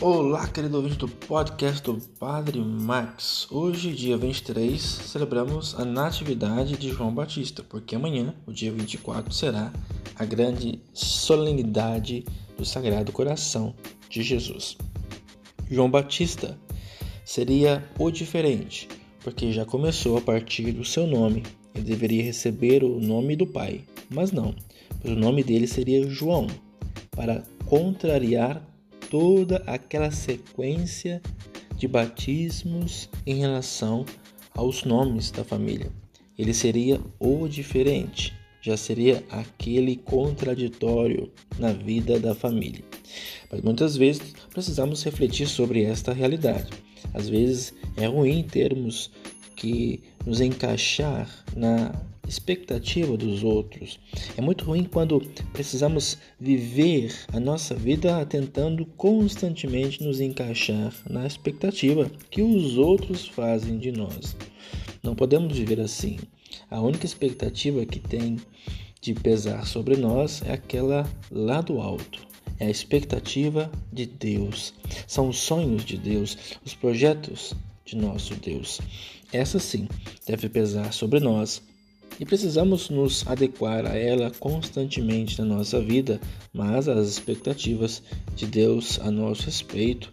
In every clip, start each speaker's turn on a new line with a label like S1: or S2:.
S1: Olá, querido ouvinte do podcast do Padre Max. Hoje, dia 23, celebramos a Natividade de João Batista, porque amanhã, o dia 24, será a grande solenidade do Sagrado Coração de Jesus. João Batista seria o diferente, porque já começou a partir do seu nome. Ele deveria receber o nome do Pai, mas não, pois o nome dele seria João, para contrariar toda aquela sequência de batismos em relação aos nomes da família. Ele seria o diferente, já seria aquele contraditório na vida da família. Mas muitas vezes precisamos refletir sobre esta realidade. Às vezes é ruim termos que nos encaixar na expectativa dos outros. É muito ruim quando precisamos viver a nossa vida tentando constantemente nos encaixar na expectativa que os outros fazem de nós. Não podemos viver assim. A única expectativa que tem de pesar sobre nós é aquela lá do alto. É a expectativa de Deus. São os sonhos de Deus, os projetos de nosso Deus. Essa sim deve pesar sobre nós e precisamos nos adequar a ela constantemente na nossa vida, mas as expectativas de Deus a nosso respeito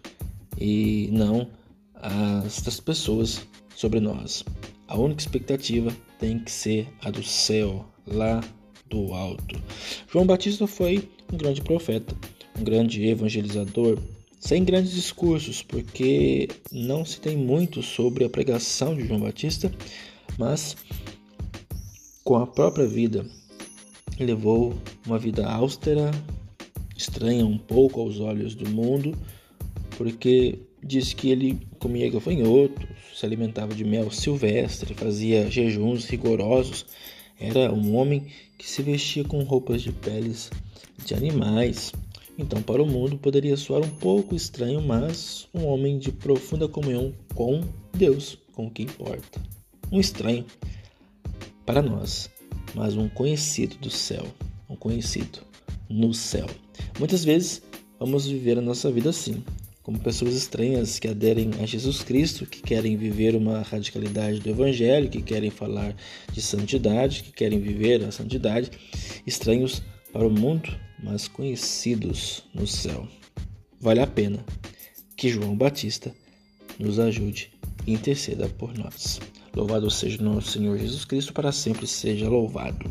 S1: e não as das pessoas sobre nós. A única expectativa tem que ser a do céu, lá do alto. João Batista foi um grande profeta, um grande evangelizador, sem grandes discursos, porque não se tem muito sobre a pregação de João Batista, mas com a própria vida. Levou uma vida austera, estranha um pouco aos olhos do mundo, porque diz que ele comia gafanhotos, se alimentava de mel silvestre, fazia jejuns rigorosos. Era um homem que se vestia com roupas de peles de animais. Então, para o mundo poderia soar um pouco estranho, mas um homem de profunda comunhão com Deus, com o que importa. Um estranho para nós, mas um conhecido do céu, um conhecido no céu. Muitas vezes vamos viver a nossa vida assim, como pessoas estranhas que aderem a Jesus Cristo, que querem viver uma radicalidade do Evangelho, que querem falar de santidade, que querem viver a santidade, estranhos para o mundo, mas conhecidos no céu. Vale a pena que João Batista nos ajude e interceda por nós. Louvado seja nosso Senhor Jesus Cristo, para sempre seja louvado.